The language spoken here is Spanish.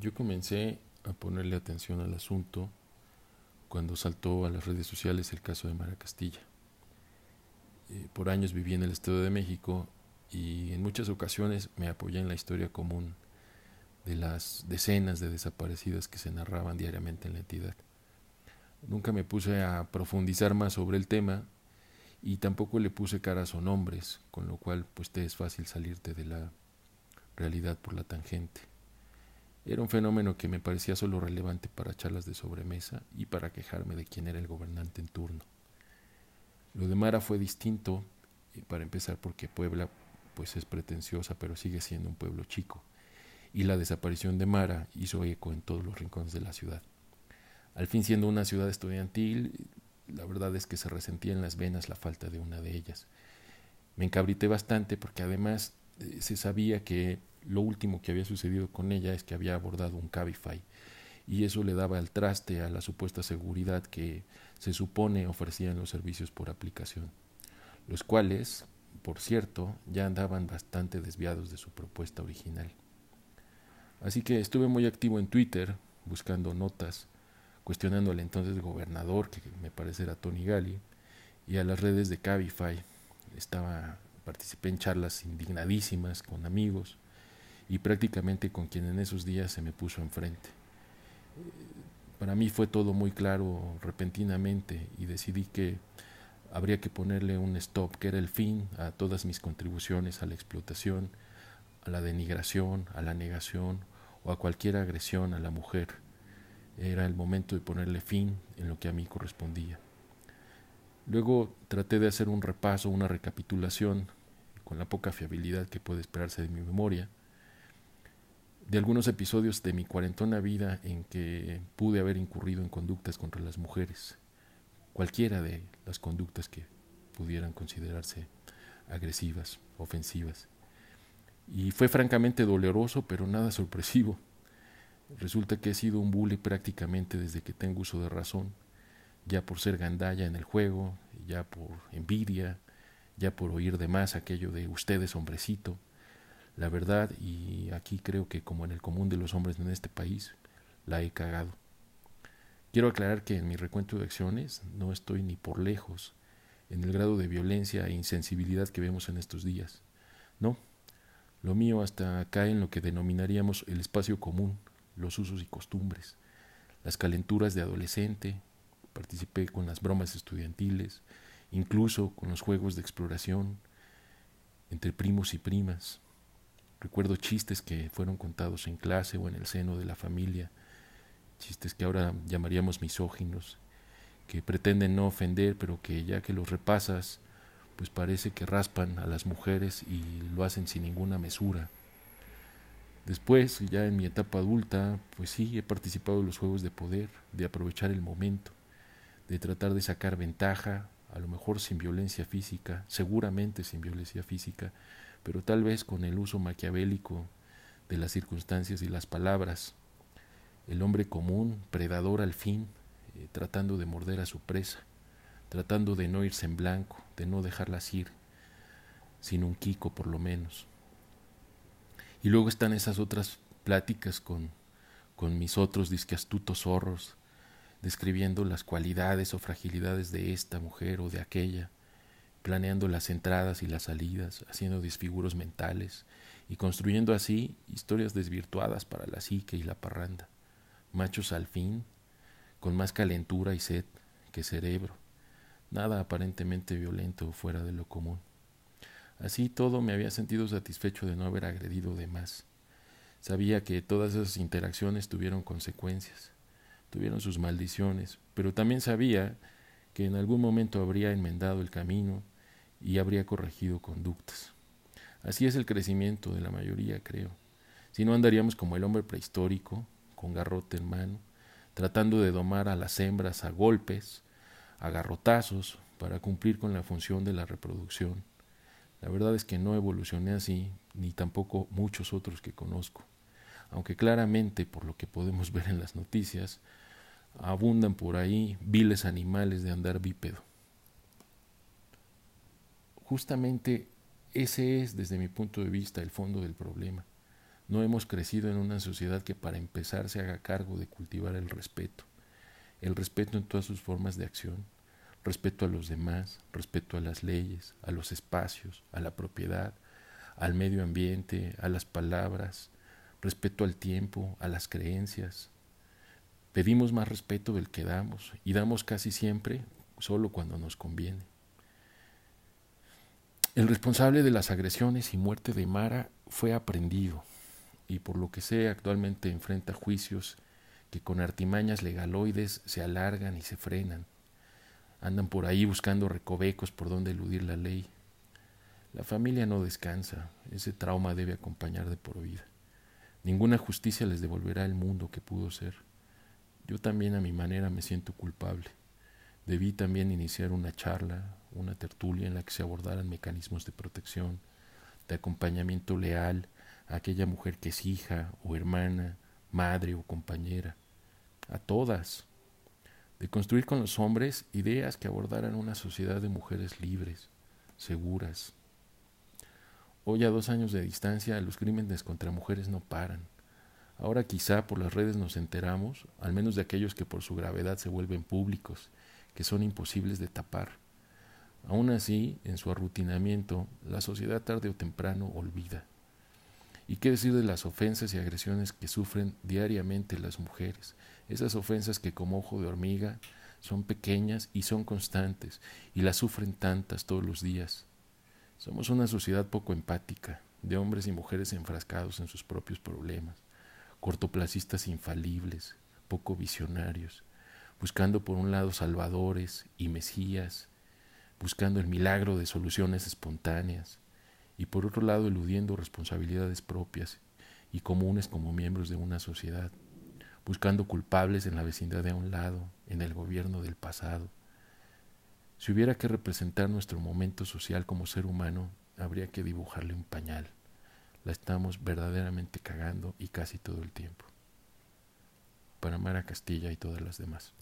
Yo comencé a ponerle atención al asunto cuando saltó a las redes sociales el caso de Mara Castilla. Eh, por años viví en el Estado de México y en muchas ocasiones me apoyé en la historia común de las decenas de desaparecidas que se narraban diariamente en la entidad. Nunca me puse a profundizar más sobre el tema y tampoco le puse caras o nombres, con lo cual pues te es fácil salirte de la realidad por la tangente. Era un fenómeno que me parecía solo relevante para charlas de sobremesa y para quejarme de quién era el gobernante en turno. Lo de Mara fue distinto, para empezar porque Puebla pues es pretenciosa, pero sigue siendo un pueblo chico, y la desaparición de Mara hizo eco en todos los rincones de la ciudad. Al fin siendo una ciudad estudiantil, la verdad es que se resentía en las venas la falta de una de ellas. Me encabrité bastante porque además eh, se sabía que lo último que había sucedido con ella es que había abordado un Cabify y eso le daba el traste a la supuesta seguridad que se supone ofrecían los servicios por aplicación, los cuales, por cierto, ya andaban bastante desviados de su propuesta original. Así que estuve muy activo en Twitter, buscando notas, cuestionando al entonces gobernador, que me parece era Tony Gali, y a las redes de Cabify. Estaba, participé en charlas indignadísimas con amigos, y prácticamente con quien en esos días se me puso enfrente. Para mí fue todo muy claro repentinamente y decidí que habría que ponerle un stop, que era el fin a todas mis contribuciones a la explotación, a la denigración, a la negación o a cualquier agresión a la mujer. Era el momento de ponerle fin en lo que a mí correspondía. Luego traté de hacer un repaso, una recapitulación, con la poca fiabilidad que puede esperarse de mi memoria, de algunos episodios de mi cuarentona vida en que pude haber incurrido en conductas contra las mujeres, cualquiera de las conductas que pudieran considerarse agresivas, ofensivas. Y fue francamente doloroso, pero nada sorpresivo. Resulta que he sido un bully prácticamente desde que tengo uso de razón, ya por ser gandalla en el juego, ya por envidia, ya por oír de más aquello de ustedes hombrecito, la verdad, y aquí creo que como en el común de los hombres en este país, la he cagado. Quiero aclarar que en mi recuento de acciones no estoy ni por lejos en el grado de violencia e insensibilidad que vemos en estos días. No, lo mío hasta cae en lo que denominaríamos el espacio común, los usos y costumbres, las calenturas de adolescente, participé con las bromas estudiantiles, incluso con los juegos de exploración entre primos y primas, Recuerdo chistes que fueron contados en clase o en el seno de la familia, chistes que ahora llamaríamos misóginos, que pretenden no ofender, pero que ya que los repasas, pues parece que raspan a las mujeres y lo hacen sin ninguna mesura. Después, ya en mi etapa adulta, pues sí, he participado en los juegos de poder, de aprovechar el momento, de tratar de sacar ventaja, a lo mejor sin violencia física, seguramente sin violencia física, pero tal vez con el uso maquiavélico de las circunstancias y las palabras. El hombre común, predador al fin, eh, tratando de morder a su presa, tratando de no irse en blanco, de no dejarlas ir, sin un quico por lo menos. Y luego están esas otras pláticas con, con mis otros disque astutos zorros, describiendo las cualidades o fragilidades de esta mujer o de aquella, planeando las entradas y las salidas, haciendo desfiguros mentales y construyendo así historias desvirtuadas para la psique y la parranda, machos al fin, con más calentura y sed que cerebro, nada aparentemente violento o fuera de lo común. Así todo me había sentido satisfecho de no haber agredido de más. Sabía que todas esas interacciones tuvieron consecuencias, tuvieron sus maldiciones, pero también sabía que en algún momento habría enmendado el camino y habría corregido conductas. Así es el crecimiento de la mayoría, creo. Si no andaríamos como el hombre prehistórico, con garrote en mano, tratando de domar a las hembras a golpes, a garrotazos, para cumplir con la función de la reproducción. La verdad es que no evolucioné así, ni tampoco muchos otros que conozco, aunque claramente, por lo que podemos ver en las noticias, abundan por ahí viles animales de andar bípedo. Justamente ese es, desde mi punto de vista, el fondo del problema. No hemos crecido en una sociedad que para empezar se haga cargo de cultivar el respeto, el respeto en todas sus formas de acción, respeto a los demás, respeto a las leyes, a los espacios, a la propiedad, al medio ambiente, a las palabras, respeto al tiempo, a las creencias. Pedimos más respeto del que damos y damos casi siempre solo cuando nos conviene. El responsable de las agresiones y muerte de Mara fue aprendido y por lo que sé actualmente enfrenta juicios que con artimañas legaloides se alargan y se frenan. Andan por ahí buscando recovecos por donde eludir la ley. La familia no descansa, ese trauma debe acompañar de por vida. Ninguna justicia les devolverá el mundo que pudo ser. Yo también a mi manera me siento culpable. Debí también iniciar una charla, una tertulia en la que se abordaran mecanismos de protección, de acompañamiento leal a aquella mujer que es hija o hermana, madre o compañera, a todas, de construir con los hombres ideas que abordaran una sociedad de mujeres libres, seguras. Hoy a dos años de distancia los crímenes contra mujeres no paran. Ahora quizá por las redes nos enteramos, al menos de aquellos que por su gravedad se vuelven públicos, que son imposibles de tapar. Aún así, en su arrutinamiento, la sociedad tarde o temprano olvida. ¿Y qué decir de las ofensas y agresiones que sufren diariamente las mujeres? Esas ofensas que como ojo de hormiga son pequeñas y son constantes y las sufren tantas todos los días. Somos una sociedad poco empática, de hombres y mujeres enfrascados en sus propios problemas, cortoplacistas infalibles, poco visionarios, buscando por un lado salvadores y mesías, buscando el milagro de soluciones espontáneas, y por otro lado eludiendo responsabilidades propias y comunes como miembros de una sociedad, buscando culpables en la vecindad de un lado, en el gobierno del pasado. Si hubiera que representar nuestro momento social como ser humano, habría que dibujarle un pañal. La estamos verdaderamente cagando y casi todo el tiempo. Para Mara Castilla y todas las demás.